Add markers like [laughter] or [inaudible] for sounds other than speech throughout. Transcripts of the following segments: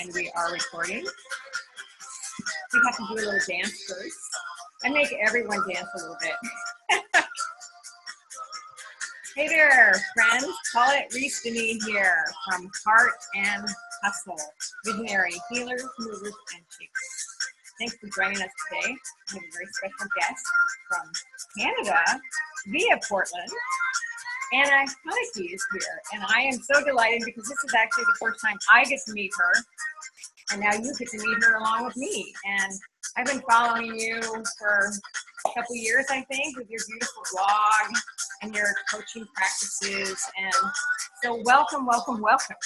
and we are recording. We have to do a little dance first. I make everyone dance a little bit. [laughs] hey there, friends. Call it Reese Denis here from Heart and Hustle, Visionary Healers, Movers, and Shakers. Thanks for joining us today. We have a very special guest from Canada via Portland. Anna Haneke is here, and I am so delighted because this is actually the first time I get to meet her, and now you get to meet her along with me. And I've been following you for a couple years, I think, with your beautiful blog and your coaching practices. And so, welcome, welcome, welcome.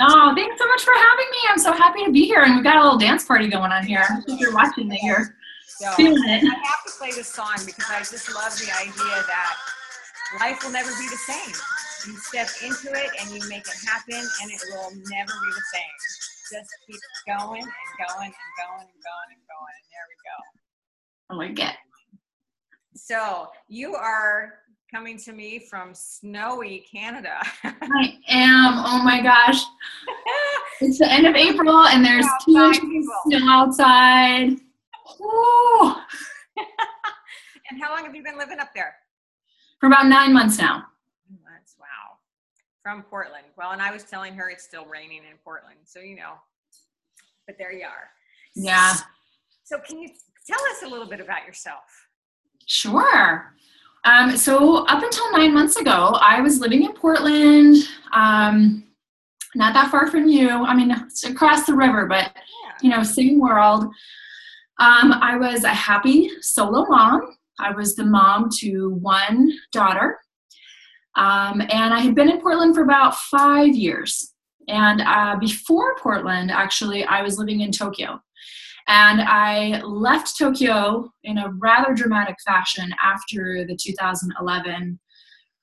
Oh, thanks so much for having me. I'm so happy to be here, and we've got a little dance party going on here. If you're watching that, you're so, feeling it. I have to play this song because I just love the idea that life will never be the same. You step into it and you make it happen, and it will never be the same. Just keep going and going and going and going and going, and there we go. I like it. So you are coming to me from snowy Canada. I am. Oh my gosh. [laughs] it's the end of April and there's two inches snow outside. [laughs] And how long have you been living up there? For about nine months now. Months, wow. From Portland. Well, and I was telling her it's still raining in Portland, so you know. But there you are. Yeah. So, can you tell us a little bit about yourself? Sure. Um, so, up until nine months ago, I was living in Portland, um, not that far from you. I mean, across the river, but yeah. you know, same world. Um, I was a happy solo mom. I was the mom to one daughter. Um, and I had been in Portland for about five years. And uh, before Portland, actually, I was living in Tokyo. And I left Tokyo in a rather dramatic fashion after the 2011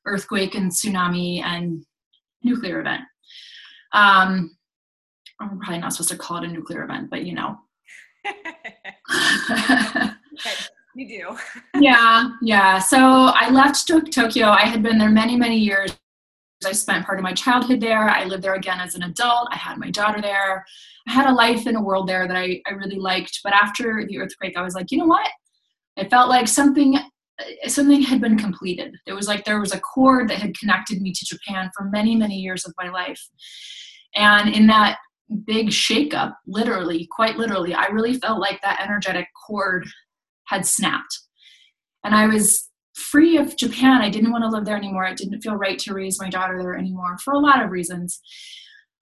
earthquake and tsunami and nuclear event. Um, I'm probably not supposed to call it a nuclear event, but you know. [laughs] [laughs] You do. [laughs] yeah, yeah. So I left Tokyo. I had been there many, many years. I spent part of my childhood there. I lived there again as an adult. I had my daughter there. I had a life in a world there that I, I really liked. But after the earthquake, I was like, you know what? I felt like something something had been completed. It was like there was a cord that had connected me to Japan for many, many years of my life. And in that big shakeup, literally, quite literally, I really felt like that energetic cord had snapped. And I was free of Japan. I didn't want to live there anymore. It didn't feel right to raise my daughter there anymore for a lot of reasons.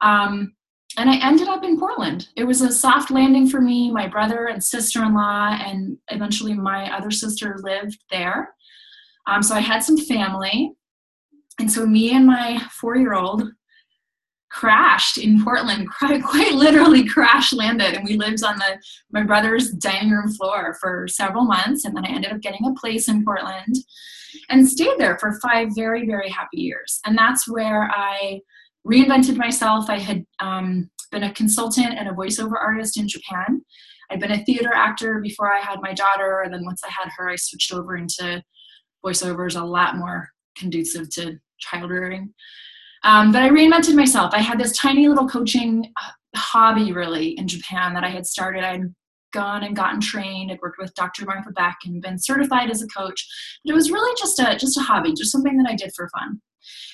Um, and I ended up in Portland. It was a soft landing for me. My brother and sister in law, and eventually my other sister lived there. Um, so I had some family. And so me and my four year old crashed in Portland, [laughs] quite literally crash landed. And we lived on the my brother's dining room floor for several months. And then I ended up getting a place in Portland and stayed there for five very, very happy years. And that's where I reinvented myself. I had um, been a consultant and a voiceover artist in Japan. I'd been a theater actor before I had my daughter. And then once I had her, I switched over into voiceovers a lot more conducive to child rearing. Um, but I reinvented myself. I had this tiny little coaching uh, hobby really in Japan that I had started. I had gone and gotten trained. I'd worked with Dr. Martha Beck and been certified as a coach. But it was really just a just a hobby, just something that I did for fun.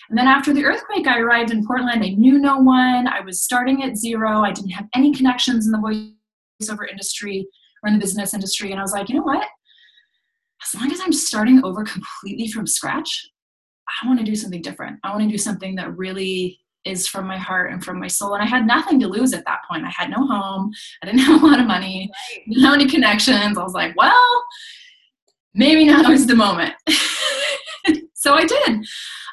And then after the earthquake, I arrived in Portland. I knew no one. I was starting at zero. I didn't have any connections in the voiceover industry or in the business industry. And I was like, you know what? As long as I'm starting over completely from scratch, I want to do something different. I want to do something that really is from my heart and from my soul. And I had nothing to lose at that point. I had no home. I didn't [laughs] have a lot of money. Right. Didn't have any connections. I was like, well, maybe now is the moment. [laughs] so I did.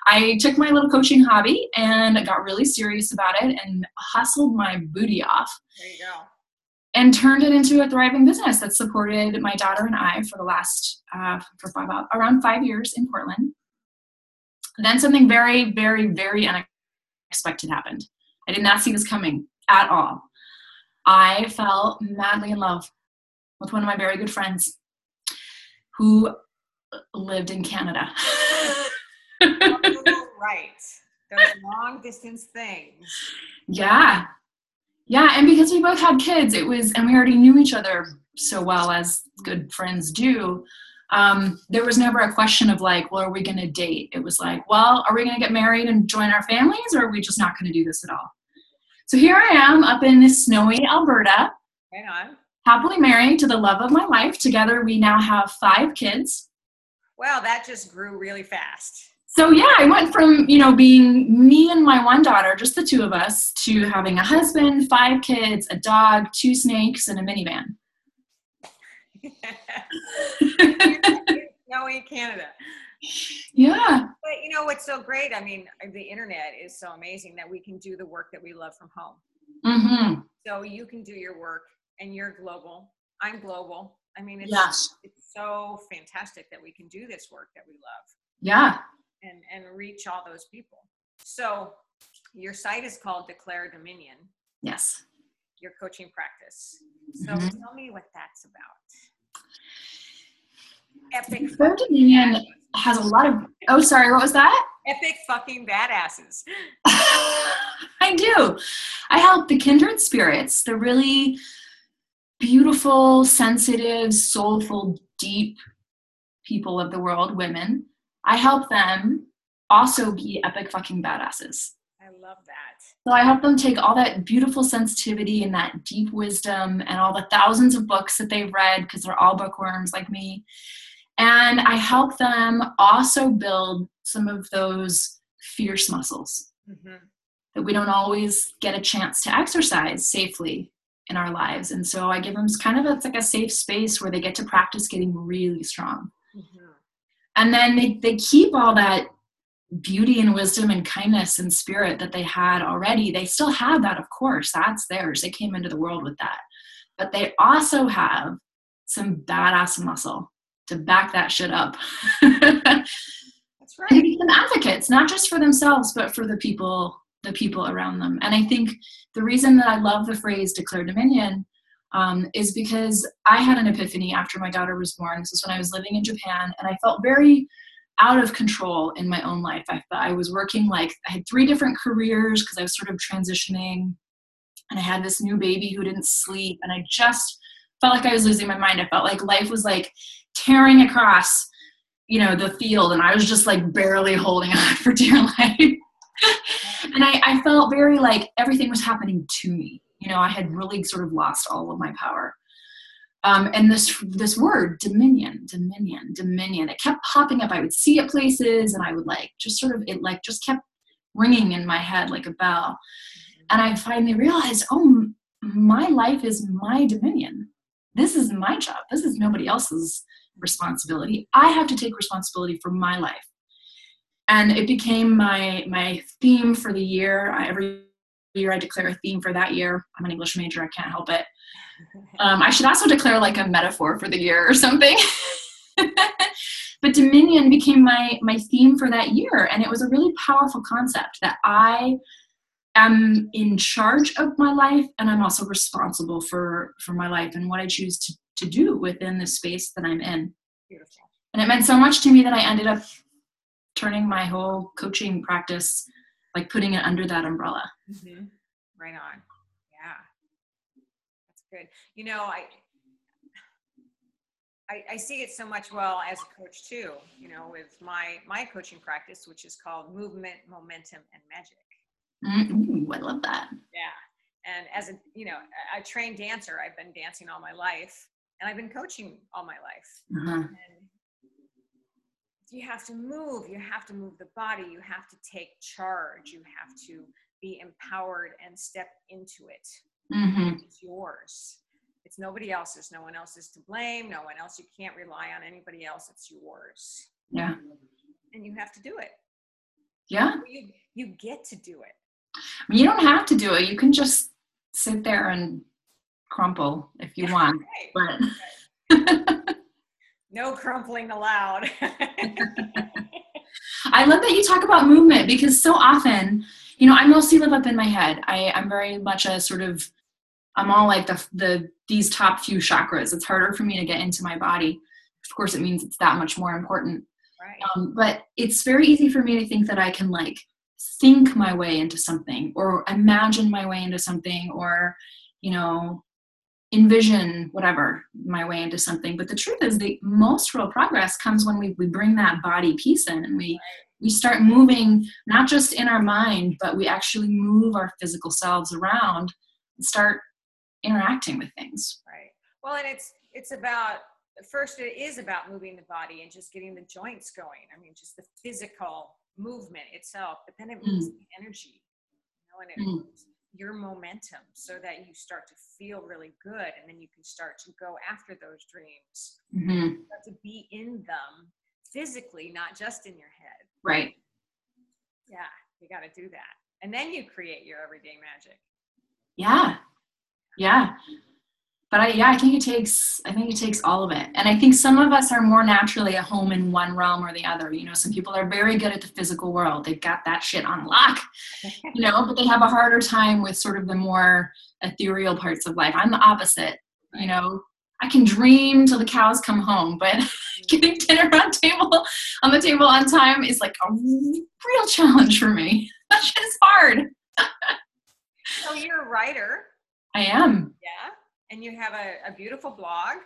I took my little coaching hobby and got really serious about it and hustled my booty off. There you go. And turned it into a thriving business that supported my daughter and I for the last uh, for about around five years in Portland. Then something very, very, very unexpected happened. I did not see this coming at all. I fell madly in love with one of my very good friends who lived in Canada. Oh, [laughs] right. Those long distance things. Yeah. Yeah, and because we both had kids, it was, and we already knew each other so well as good friends do. Um, there was never a question of like, well, are we going to date? It was like, well, are we going to get married and join our families, or are we just not going to do this at all? So here I am up in snowy Alberta. Right on. Happily married to the love of my life. Together, we now have five kids. Wow, that just grew really fast. So yeah, I went from, you know, being me and my one daughter, just the two of us, to having a husband, five kids, a dog, two snakes, and a minivan. [laughs] Snowy Canada. Yeah. But you know what's so great? I mean, the internet is so amazing that we can do the work that we love from home. Mm-hmm. So you can do your work and you're global. I'm global. I mean, it's, Yes. it's so fantastic that we can do this work that we love Yeah. and, and reach all those people. So your site is called Declare Dominion, Yes. your coaching practice. So Mhm. tell me what that's about. Epic, Declare Dominion has a lot of. Oh, sorry. What was that? [laughs] epic fucking badasses. I do. I help the kindred spirits, the really beautiful, sensitive, soulful, deep people of the world, women. I help them also be epic fucking badasses. I love that. So I help them take all that beautiful sensitivity and that deep wisdom and all the thousands of books that they've read because they're all bookworms like me. And I help them also build some of those fierce muscles hmm that we don't always get a chance to exercise safely in our lives. And so I give them kind of it's like a safe space where they get to practice getting really strong. hmm And then they, they keep all that beauty and wisdom and kindness and spirit that they had already. They still have that, of course. That's theirs. They came into the world with that. But they also have some badass muscle to back that shit up. [laughs] That's and right. become advocates not just for themselves but for the people the people around them and i think the reason that i love the phrase declare dominion um, is because i had an epiphany after my daughter was born this was when i was living in japan and i felt very out of control in my own life i thought i was working like i had three different careers because i was sort of transitioning and i had this new baby who didn't sleep and i just felt like i was losing my mind i felt like life was like tearing across you know the field and i was just like barely holding [laughs] on for dear life. And I, I felt very like everything was happening to me. You know i had really sort of lost all of my power. Um, and this this word dominion dominion dominion it kept popping up. I would see it places and i would like just sort of it like just kept ringing in my head like a bell. And i finally realized oh my life is my dominion. This is my job. This is nobody else's responsibility. I have to take responsibility for my life. And it became my my theme for the year. I, every year I declare a theme for that year. I'm an English major, I can't help it. [laughs] Um, I should also declare like a metaphor for the year or something. [laughs] but Dominion became my my theme for that year, and it was a really powerful concept that I am in charge of my life, and I'm also responsible for for my life and what I choose to to do within the space that I'm in. Beautiful. And it meant so much to me that I ended up turning my whole coaching practice, like putting it under that umbrella. hmm Right on. Yeah. That's good. You know, I, I I see it so much well as a coach too, you know, with my my coaching practice, which is called movement, momentum, and magic. Mm, Ooh, I love that. Yeah. And as a, you know, a, a trained dancer, I've been dancing all my life and I've been coaching all my life. Uh-huh. And you have to move, you have to move the body, you have to take charge, you have to be empowered and step into it. hmm It's yours. It's nobody else's. No one else is to blame. No one else. You can't rely on anybody else. It's yours. Yeah. And you have to do it. Yeah. You, you get to do it. You don't have to do it. You can just sit there and crumple if you [laughs] want. But [laughs] No crumpling allowed. [laughs] I love that you talk about movement because so often, you know, I mostly live up in my head. I, I'm very much a sort of, I'm all like the the these top few chakras. It's harder for me to get into my body. Of course, it means it's that much more important. right. Um, but it's very easy for me to think that I can like think my way into something or imagine my way into something or you know envision whatever my way into something but the truth is the most real progress comes when we, we bring that body piece in and we we start moving not just in our mind but we actually move our physical selves around and start interacting with things right well and it's it's about first it is about moving the body and just getting the joints going i mean just the physical movement itself but then it moves mm. the energy you know and it mm. moves your momentum so that you start to feel really good and then you can start to go after those dreams. Mm-hmm. to be in them physically not just in your head. Right. Yeah you got to do that. And then you create your everyday magic. Yeah. Yeah but I, yeah, I think it takes, I think it takes all of it. And I think some of us are more naturally at home in one realm or the other. You know, some people are very good at the physical world. They've got that shit on lock, you know, but they have a harder time with sort of the more ethereal parts of life. I'm the opposite, you know, I can dream till the cows come home, but mm. [laughs] getting dinner on table on the table on time is like a real challenge for me. [laughs] That shit is hard. so you're a writer. I am. Yeah and you have a, a beautiful blog.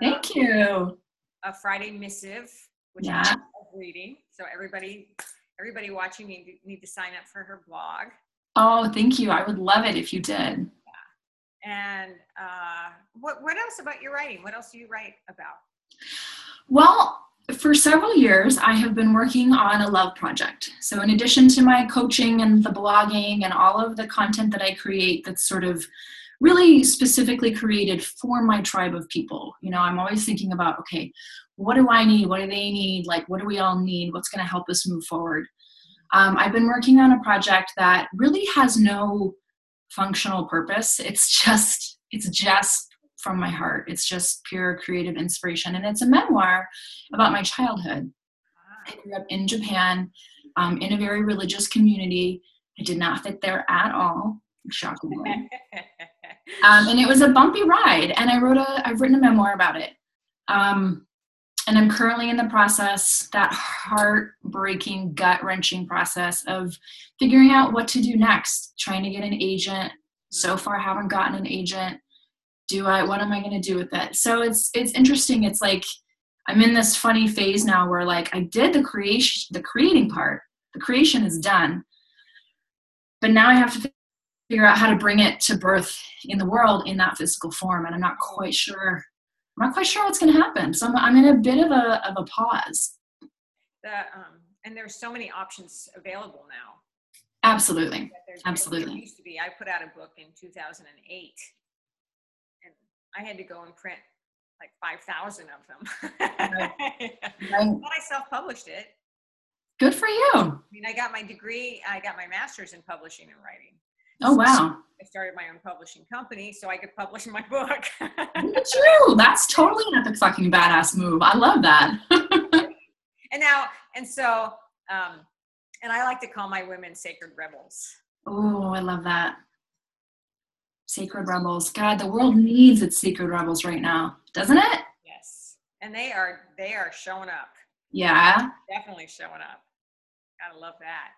Thank um, you. A Friday missive, which yeah. I love reading. So everybody, everybody watching need need to sign up for her blog. Oh, thank you. I would love it if you did. Yeah. And uh, what what else about your writing? What else do you write about? Well, for several years, I have been working on a love project. So, in addition to my coaching and the blogging and all of the content that I create that's sort of really specifically created for my tribe of people. You know, I'm always thinking about, okay, what do I need? What do they need? Like, what do we all need? What's going to help us move forward? Um, I've been working on a project that really has no functional purpose. It's [laughs] just, it's just from my heart. It's just pure creative inspiration. And it's a memoir about my childhood. I grew up in Japan um, in a very religious community. I did not fit there at all, [laughs] shockingly. [laughs] um, and it was a bumpy ride. And I wrote a, I've written a memoir about it. Um, and I'm currently in the process, that heartbreaking, gut wrenching process of figuring out what to do next, trying to get an agent. So far, I haven't gotten an agent. Do I? What am I going to do with it? So it's it's interesting. It's like I'm in this funny phase now where like I did the creation, the creating part. The creation is done, but now I have to figure out how to bring it to birth in the world in that physical form and i'm not quite sure i'm not quite sure what's going to happen. So I'm, I'm in a bit of a of a pause. The, um, and there's so many options available now. Absolutely. Absolutely. used to be. I put out a book in 2008 and i had to go and print like 5000 of them. Right. [laughs] right. but i self-published it. Good for you. I mean i got my degree i got my master's in publishing and writing Oh wow! I started my own publishing company so I could publish my [laughs] book. True. That's totally an epic fucking badass move. I love that. and now, and so, um, and I like to call my women sacred rebels. Oh, I love that. Sacred rebels. God, the world needs its sacred rebels right now, doesn't it? Yes. And they are they are showing up. Yeah. Definitely showing up. Gotta love that.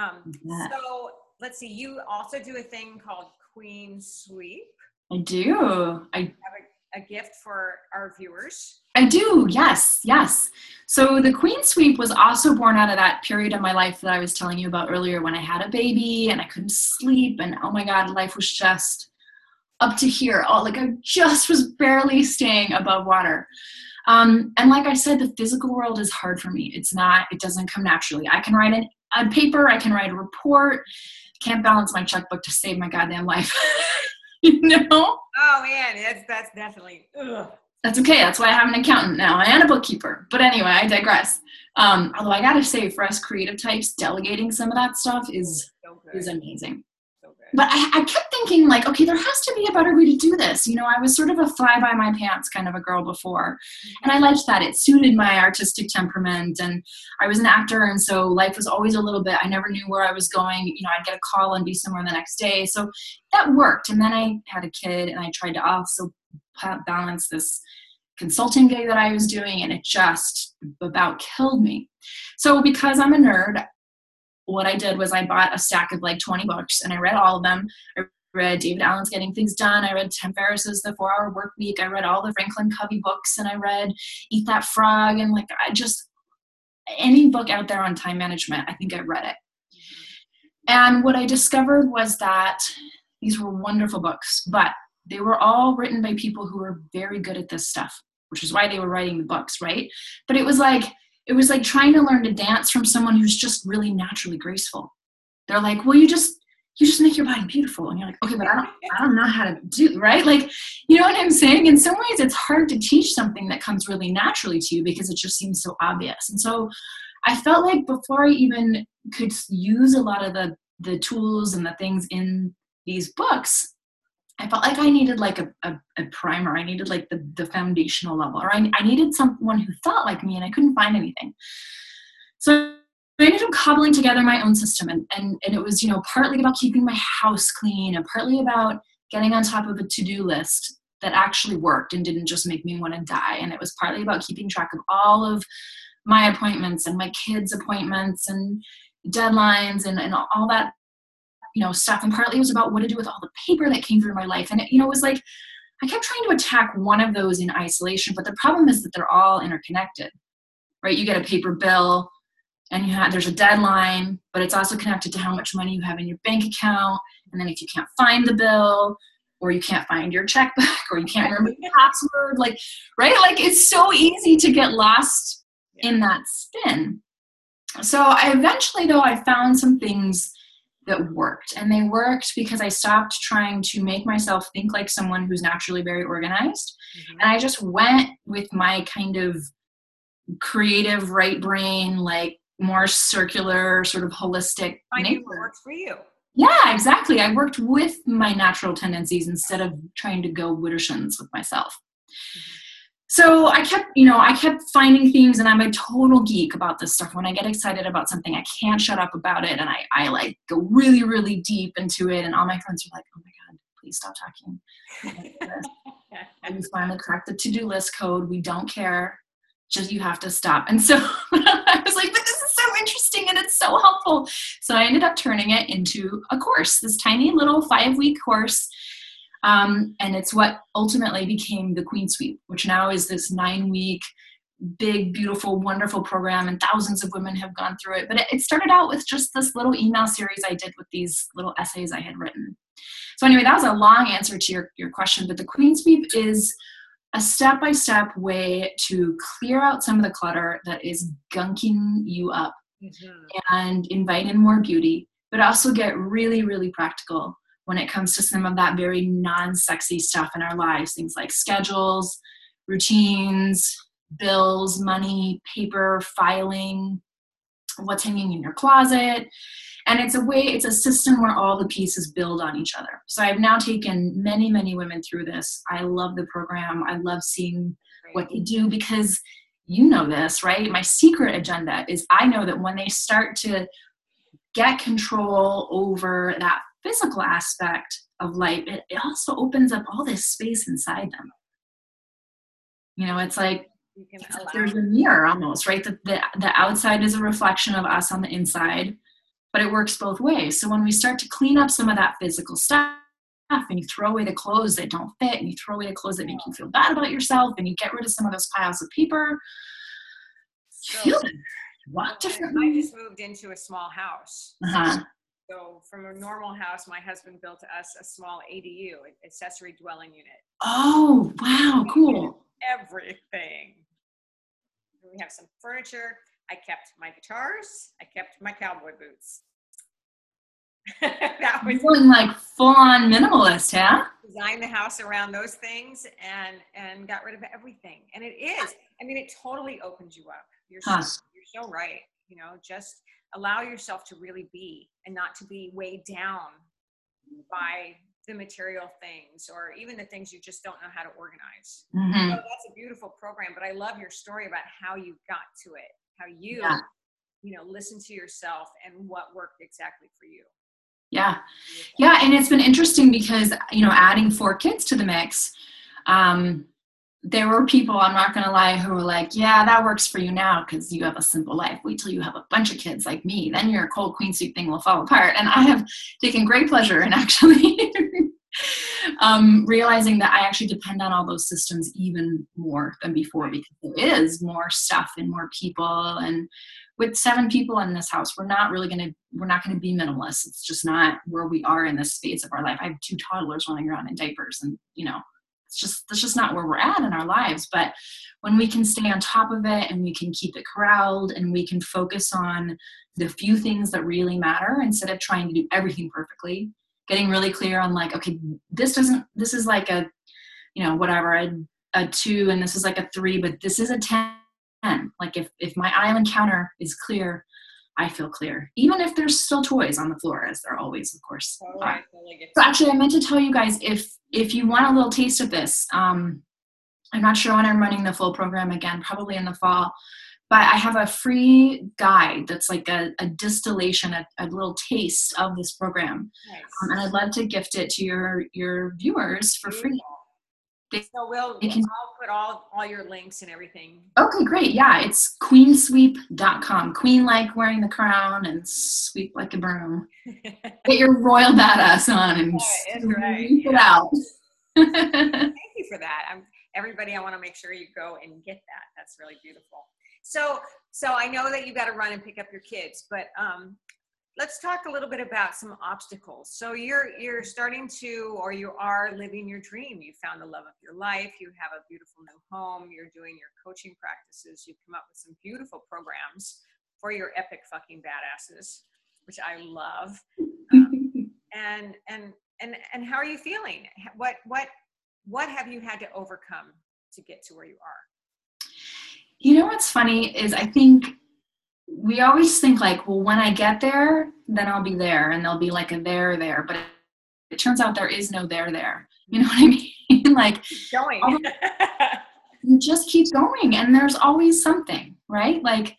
Um, so let's see, you also do a thing called Queen Sweep. I do. I have a, a gift for our viewers. I do, yes, yes. So the Queen Sweep was also born out of that period of my life that I was telling you about earlier when I had a baby and I couldn't sleep and oh my god, life was just up to here. Oh, like I just was barely staying above water. Um, and like I said, the physical world is hard for me. It's not, it doesn't come naturally. I can write an, on paper, I can write a report, can't balance my checkbook to save my goddamn life. [laughs] you know? Oh man, that's that's definitely. Ugh. That's okay. That's why I have an accountant now and a bookkeeper. But anyway, I digress. Um, although I gotta say, for us creative types, delegating some of that stuff is so is amazing but I, I, kept thinking like okay there has to be a better way to do this. You know i was sort of a fly by my pants kind of a girl before. And i mm-hmm. liked that. It suited my artistic temperament. And i was an actor and so life was always a little bit i never knew where i was going. You know i'd get a call and be somewhere the next day. So that worked. And then i had a kid and i tried to also balance this consulting gig that i was doing and it just about killed me. So because i'm a nerd what I did was I bought a stack of like 20 books and I read all of them. I read David Allen's Getting Things Done. I read Tim Ferriss's The Four Hour Work Week. I read all the Franklin Covey books and I read Eat That Frog and like I just any book out there on time management, I think I read it. And what I discovered was that these were wonderful books, but they were all written by people who were very good at this stuff, which is why they were writing the books, right? But it was like it was like trying to learn to dance from someone who's just really naturally graceful. They're like, well, you just you just make your body beautiful, and you're like, okay, but I don't I don't know how to do right. Like, you know what I'm saying? In some ways, it's hard to teach something that comes really naturally to you because it just seems so obvious. And so, I felt like before I even could use a lot of the the tools and the things in these books, I felt like I needed like a, a, a, primer. I needed like the, the foundational level, or I, I needed someone who thought like me and I couldn't find anything. So I ended up cobbling together my own system and, and, and it was, you know, partly about keeping my house clean and partly about getting on top of a to-do list that actually worked and didn't just make me want to die. And it was partly about keeping track of all of my appointments and my kids' appointments and deadlines and, and all that you know stuff. And partly it was about what to do with all the paper that came through my life. And it, you know it was like i kept trying to attack one of those in isolation but the problem is that they're all interconnected right? You get a paper bill and you have there's a deadline but it's also connected to how much money you have in your bank account. And then if you can't find the bill or you can't find your checkbook or you can't remember the password like right? Like it's so easy to get lost in that spin. So I eventually though I found some things that worked. And they worked because I stopped trying to make myself think like someone who's naturally very organized. Mm-hmm. And I just went with my kind of creative right brain, like more circular, sort of holistic nature. what works for you. Yeah, exactly. I worked with my natural tendencies instead of trying to go Widdershins with myself. Mm-hmm so I kept, you know, I kept finding things and I'm a total geek about this stuff. When I get excited about something, I can't shut up about it. And I, I like go really, really deep into it. And all my friends are like, oh my God, please stop talking. [laughs] and we finally cracked the to-do list code. We don't care. Just you have to stop. And so [laughs] I was like, but this is so interesting and it's so helpful. So I ended up turning it into a course, this tiny little five-week course um, and it's what ultimately became the Queen Sweep, which now is this nine week, big, beautiful, wonderful program, and thousands of women have gone through it. But it started out with just this little email series I did with these little essays I had written. So, anyway, that was a long answer to your, your question, but the Queen Sweep is a step by step way to clear out some of the clutter that is gunking you up mm-hmm. and invite in more beauty, but also get really, really practical when it comes to some of that very non sexy stuff in our lives things like schedules, routines, bills, money, paper, filing, what's hanging in your closet. And it's a way, it's a system where all the pieces build on each other. So I've now taken many, many women through this. I love the program. I love seeing what they do because you know this, right? My secret agenda is I know that when they start to get control over that physical aspect of life, it, it also opens up all this space inside them. You know, it's like there's a mirror almost, right? The, the, the outside is a reflection of us on the inside, but it works both ways. So when we start to clean up some of that physical stuff, and you throw away the clothes that don't fit, and you throw away the clothes that make you feel bad about yourself, and you get rid of some of those piles of paper, so, feel Walk differently. I just moved into a small house. Uh-huh. So from a normal house, my husband built us a small ADU, accessory dwelling unit. Oh, wow, cool. Everything. We have some furniture. I kept my guitars. I kept my cowboy boots. [laughs] that was You're like full on minimalist, huh? Designed the house around those things and and got rid of everything. And it is. I mean, it totally opens you up. You're huh. so, you're so right. You know, just allow yourself to really be and not to be weighed down by the material things or even the things you just don't know how to organize. Mm-hmm. So that's a beautiful program, but I love your story about how you got to it, how you, yeah. you know, listen to yourself and what worked exactly for you. Yeah. Yeah. And it's been interesting because, you know, adding four kids to the mix, um, there were people, I'm not going to lie, who were like, yeah, that works for you now because you have a simple life. Wait till you have a bunch of kids like me. Then your cold queen sweep thing will fall apart. And I have taken great pleasure in [laughs] actually um, realizing that I actually depend on all those systems even more than before because there is more stuff and more people. And with seven people in this house, we're not really going to, we're not going to be minimalist. It's just not where we are in this phase of our life. I have two toddlers running around in diapers and, you know, it's just that's just not where we're at in our lives. But when we can stay on top of it and we can keep it corralled and we can focus on the few things that really matter instead of trying to do everything perfectly getting really clear on like okay this doesn't this is like a you know whatever a, a two and this is like a three but this is a 10 like if if my island counter is clear I feel clear, even if there's still toys on the floor, as there always, of course. Uh, so actually, I meant to tell you guys if if you want a little taste of this, um, I'm not sure when I'm running the full program again, probably in the fall. But I have a free guide that's like a, a distillation, a, a, little taste of this program, nice. um, and I'd love to gift it to your your viewers for free. They, so we'll, can, I'll put all, all your links and everything. Okay, great. Yeah, it's queensweep.com. Queen like wearing the crown and sweep like a broom. [laughs] Get your royal badass on and yeah, sweep right. it yeah. out. [laughs] Thank you for that. I'm, everybody, I want to make sure you go and get that. That's really beautiful. So, so I know that you got to run and pick up your kids, but um, let's talk a little bit about some obstacles. So you're you're starting to or you are living your dream. You found the love of your life. You have a beautiful new home. You're doing your coaching practices. You've come up with some beautiful programs for your epic fucking badasses, which I love. Um, [laughs] and and and and how are you feeling? What what what have you had to overcome to get to where you are? You know what's funny is I think we always think like, well, when I get there, then I'll be there, and there'll be like a there there. But it turns out there is no there there. You know [laughs] what I mean? like going. [laughs] you just keep going, and there's always something, right? Like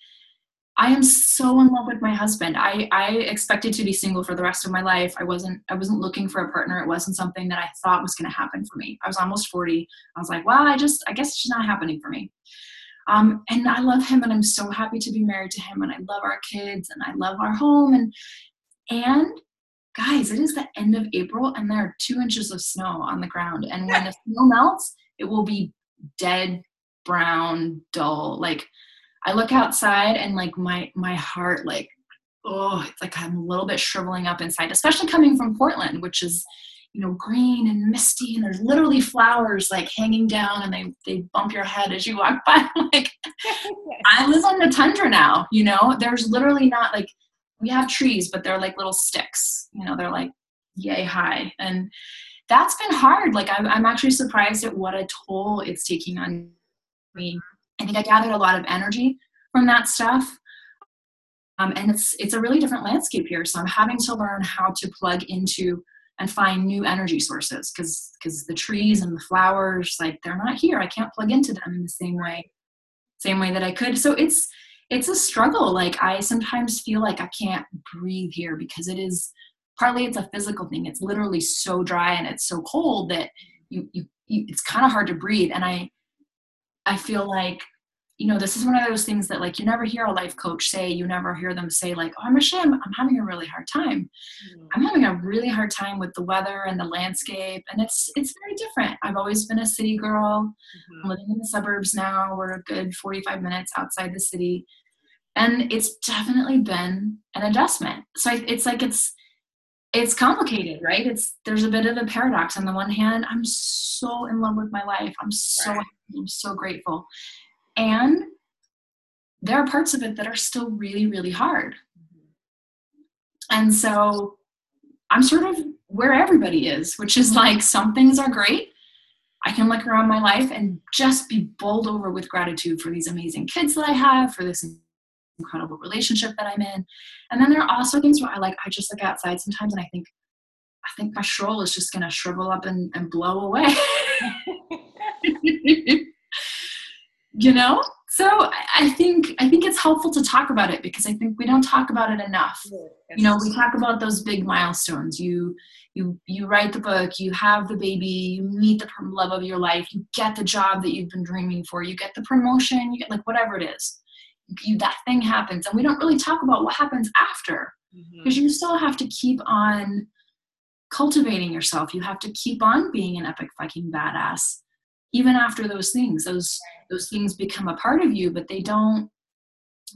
I am so in love with my husband. I I expected to be single for the rest of my life. I wasn't I wasn't looking for a partner. It wasn't something that I thought was going to happen for me. I was almost 40. I was like, well, I just I guess it's just not happening for me. Um, and I love him and I'm so happy to be married to him and I love our kids and I love our home and and guys, it is the end of April and there are two inches of snow on the ground. And when the [laughs] snow melts, it will be dead brown, dull. Like I look outside and like my my heart like oh it's like I'm a little bit shriveling up inside, especially coming from Portland, which is you know green and misty and there's literally flowers like hanging down and they they bump your head as you walk [laughs] by like [laughs] i live on the tundra now you know? There's literally not like we have trees but they're like little sticks you know they're like yay high and that's been hard like i'm, I'm actually surprised at what a toll it's taking on me. I think i gathered a lot of energy from that stuff um, and it's it's a really different landscape here so i'm having to learn how to plug into and find new energy sources because because the trees and the flowers like they're not here. I can't plug into them in the same way same way that i could. So it's it's a struggle. Like i sometimes feel like i can't breathe here because it is partly it's a physical thing. It's literally so dry and it's so cold that you, you, you it's kind of hard to breathe. And i i feel like you know, this is one of those things that like you never hear a life coach say, you never hear them say like, oh, I'm I'm, I'm having a really hard time. Mm-hmm. I'm having a really hard time with the weather and the landscape. And it's, it's very different. I've always been a city girl. Mm-hmm. I'm living in the suburbs now. We're a good 45 minutes outside the city. And it's definitely been an adjustment. So it's like, it's, it's complicated, right? It's there's a bit of a paradox. On the one hand, I'm so in love with my life. I'm so right. I'm so grateful. And there are parts of it that are still really, really hard. Mm-hmm. And so I'm sort of where everybody is, which is like some things are great. I can look around my life and just be bowled over with gratitude for these amazing kids that I have, for this incredible relationship that I'm in. And then there are also things where I like, I just look outside sometimes and I think, I think my stroll is just going to shrivel up and, and blow away. [laughs] [laughs] [laughs] you know so I think I think it's helpful to talk about it because I think we don't talk about it enough. You know, we talk about those big milestones. You you you write the book, you have the baby, you meet the love of your life, you get the job that you've been dreaming for, you get the promotion, you get like whatever it is. You, that thing happens, and we don't really talk about what happens after because mm-hmm. you still have to keep on cultivating yourself. You have to keep on being an epic fucking badass even after those things those those things become a part of you but they don't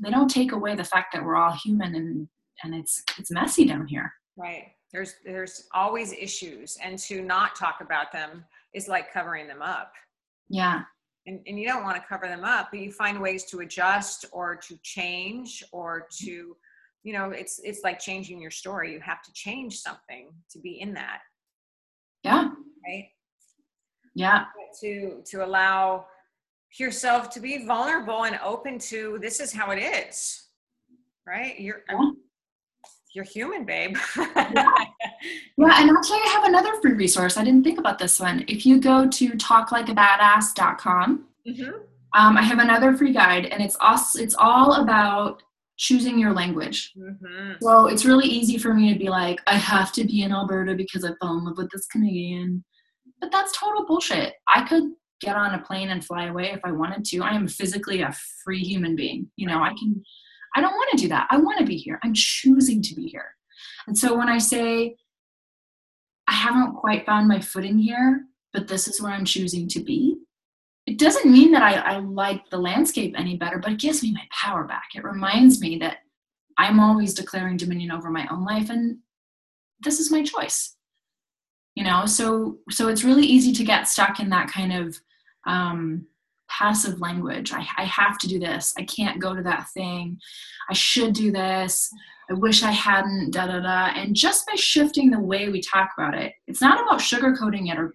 they don't take away the fact that we're all human and and it's it's messy down here. Right. There's there's always issues and to not talk about them is like covering them up. Yeah. And, and you don't want to cover them up but you find ways to adjust or to change or to you know it's it's like changing your story. You have to change something to be in that. Yeah. Right? Yeah. To to allow yourself to be vulnerable and open to this is how it is right you're yeah. you're human babe yeah. [laughs] yeah and actually i have another free resource i didn't think about this one if you go to talklikeabadass.com mm-hmm. um, i have another free guide and it's also it's all about choosing your language. Mm-hmm. So it's really easy for me to be like, I have to be in Alberta because I fell in love with this Canadian. But that's total bullshit. I could get on a plane and fly away if I wanted to. I am physically a free human being. You know, I can, I don't want to do that. I want to be here. I'm choosing to be here. And so when I say, I haven't quite found my footing here, but this is where I'm choosing to be, it doesn't mean that I, I like the landscape any better, but it gives me my power back. It reminds me that I'm always declaring dominion over my own life and this is my choice you know so so it's really easy to get stuck in that kind of um, passive language. I, I have to do this. I can't go to that thing. I should do this. I wish i hadn't da da da. And just by shifting the way we talk about it it's not about sugarcoating it or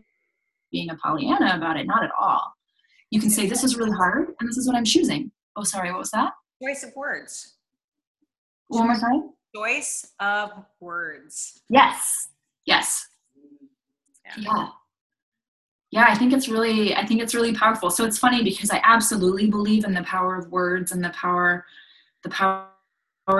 being a pollyanna about it not at all. You can say this is really hard and this is what i'm choosing. Oh sorry what was that? Choice of words. One more time? Choice of words. Yes. Yes. Yeah. Yeah i think it's really i think it's really powerful. So it's funny because i absolutely believe in the power of words and the power the power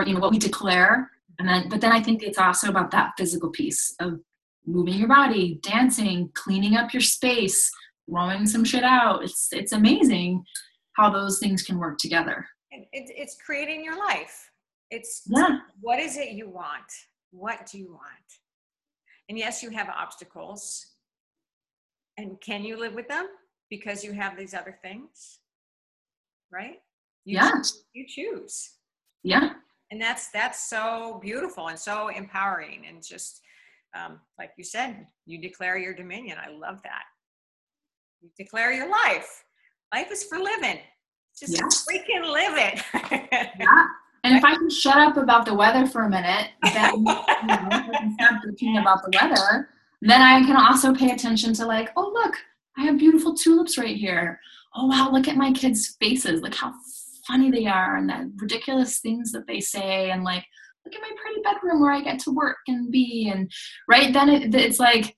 you know what we declare. And then but then i think it's also about that physical piece of moving your body dancing cleaning up your space throwing some shit out. It's it's amazing how those things can work together. It, it's creating your life. It's yeah. what is it you want? What do you want? And yes, you have obstacles. And can you live with them because you have these other things? Right? You yeah. Choose, you choose. Yeah. And that's that's so beautiful and so empowering and just um, like you said, you declare your dominion. I love that. You declare your life. Life is for living. Just yeah. freaking live it. [laughs] yeah. And if I can shut up about the weather for a minute, then you [laughs] know, I can stop thinking about the weather. Then I can also pay attention to like, oh look, I have beautiful tulips right here. Oh wow, look at my kids' faces. Look how funny they are, and the ridiculous things that they say, and like, look at my pretty bedroom where I get to work and be, and right then it, it's like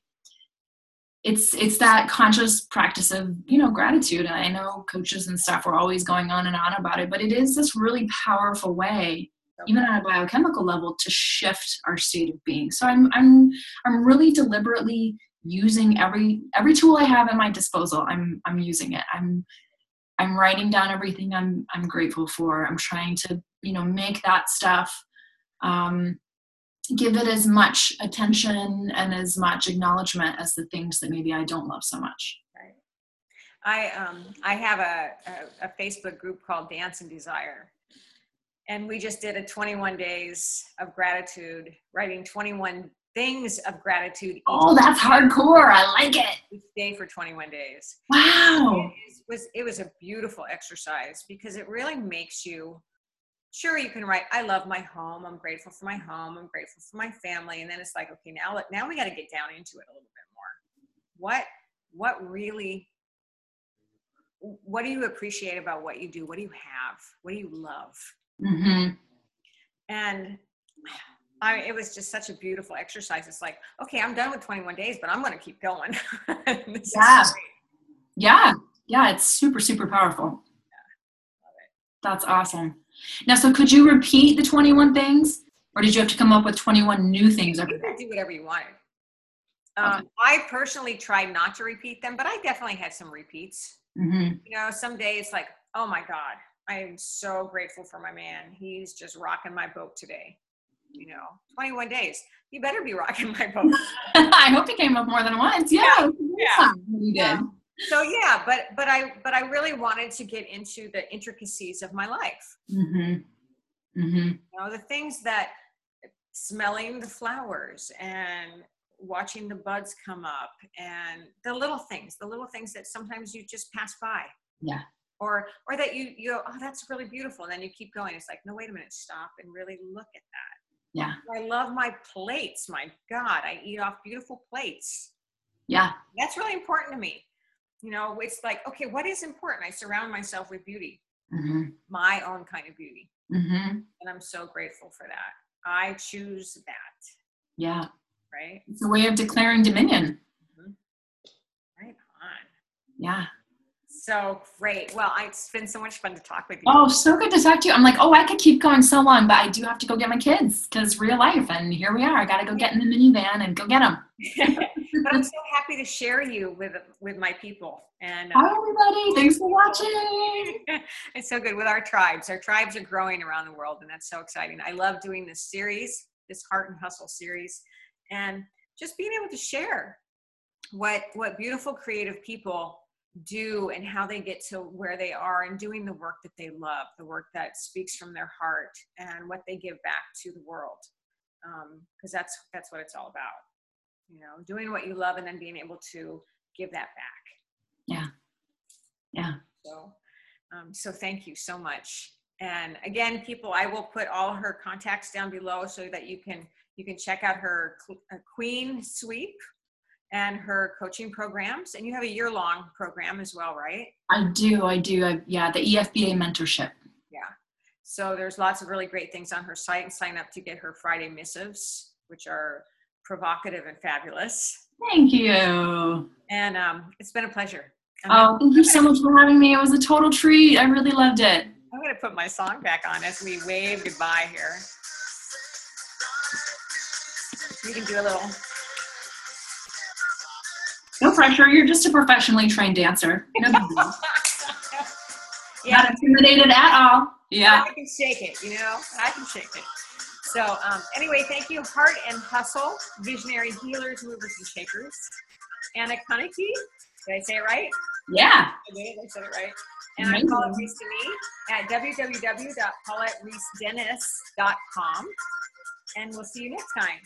it's it's that conscious practice of you know gratitude and i know coaches and stuff are always going on and on about it but it is this really powerful way even on a biochemical level to shift our state of being so i'm i'm i'm really deliberately using every every tool i have at my disposal i'm i'm using it i'm i'm writing down everything i'm i'm grateful for i'm trying to you know make that stuff um, give it as much attention and as much acknowledgement as the things that maybe I don't love so much. Right. I um I have a, a, a Facebook group called Dance and Desire. And we just did a 21 days of gratitude, writing 21 things of gratitude. Oh, that's hardcore. I like it. Each day for 21 days. Wow. It was, it was a beautiful exercise because it really makes you sure you can write i love my home i'm grateful for my home i'm grateful for my family and then it's like okay now now we got to get down into it a little bit more what what really what do you appreciate about what you do what do you have what do you love mm-hmm. and I, it was just such a beautiful exercise. It's like, okay, I'm done with 21 days, but I'm going to keep going. [laughs] yeah. Yeah. Yeah. It's super, super powerful. That's awesome. Now, so could you repeat the 21 things or did you have to come up with 21 new things You could do whatever you wanted. Um, I personally tried not to repeat them, but I definitely had some repeats. hmm You know, some days like, oh my God, I am so grateful for my man. He's just rocking my boat today. You know, 21 days. You better be rocking my boat. [laughs] I hope he came up more than once. Yeah. Yeah. You did. Um, so yeah, but but I but I really wanted to get into the intricacies of my life. Mm-hmm. Mm-hmm. You know, the things that smelling the flowers and watching the buds come up and the little things, the little things that sometimes you just pass by. Yeah. Or or that you you go, oh, that's really beautiful. And then you keep going. It's like, no, wait a minute, stop and really look at that. Yeah. I love my plates. My God, I eat off beautiful plates. Yeah. That's really important to me. You know, it's like, okay, what is important? I surround myself with beauty, hmm my own kind of beauty. hmm And I'm so grateful for that. I choose that, Yeah. right? It's a way of declaring dominion. Right on. Yeah. So great. Well, it's been so much fun to talk with you. Oh, so good to talk to you. I'm like, oh, I could keep going so long, but I do have to go get my kids because real life. And here we are. I got to go get in the minivan and go get them. [laughs] but I'm [laughs] so happy to share you with with my people. And Hi, uh, everybody. Thanks for watching. [laughs] it's so good with our tribes. Our tribes are growing around the world, and that's so exciting. I love doing this series, this Heart and Hustle series, and just being able to share what what beautiful creative people do and how they get to where they are and doing the work that they love, the work that speaks from their heart, and what they give back to the world. Because that's that's what it's all about. You know, doing what you love and then being able to give that back. Yeah. Yeah. So, um, so thank you so much. And again, people, I will put all her contacts down below so that you can you can check out her uh, Queen Sweep and her coaching programs. And you have a year long program as well, right? I do. I do. I, yeah. The EFBA mentorship. Yeah. So there's lots of really great things on her site. And sign up to get her Friday missives, which are provocative and fabulous. Thank you. And um, it's been a pleasure. I'm Oh, thank you so [laughs] much for having me. It was a total treat. I really loved it. I'm going to put my song back on as we wave goodbye here. You can do a little. Pressure. You're just a professionally trained dancer. No [laughs] yeah, Not intimidated at all. Yeah. I can shake it, you know, I can shake it. So, um, anyway, thank you, Heart and Hustle, Visionary Healers, Movers, and Shakers. Anna Kaneki, did I say it right? Yeah. I did, I said it right. And I call it Reese to me at www.paulettereesedennis.com. And we'll see you next time.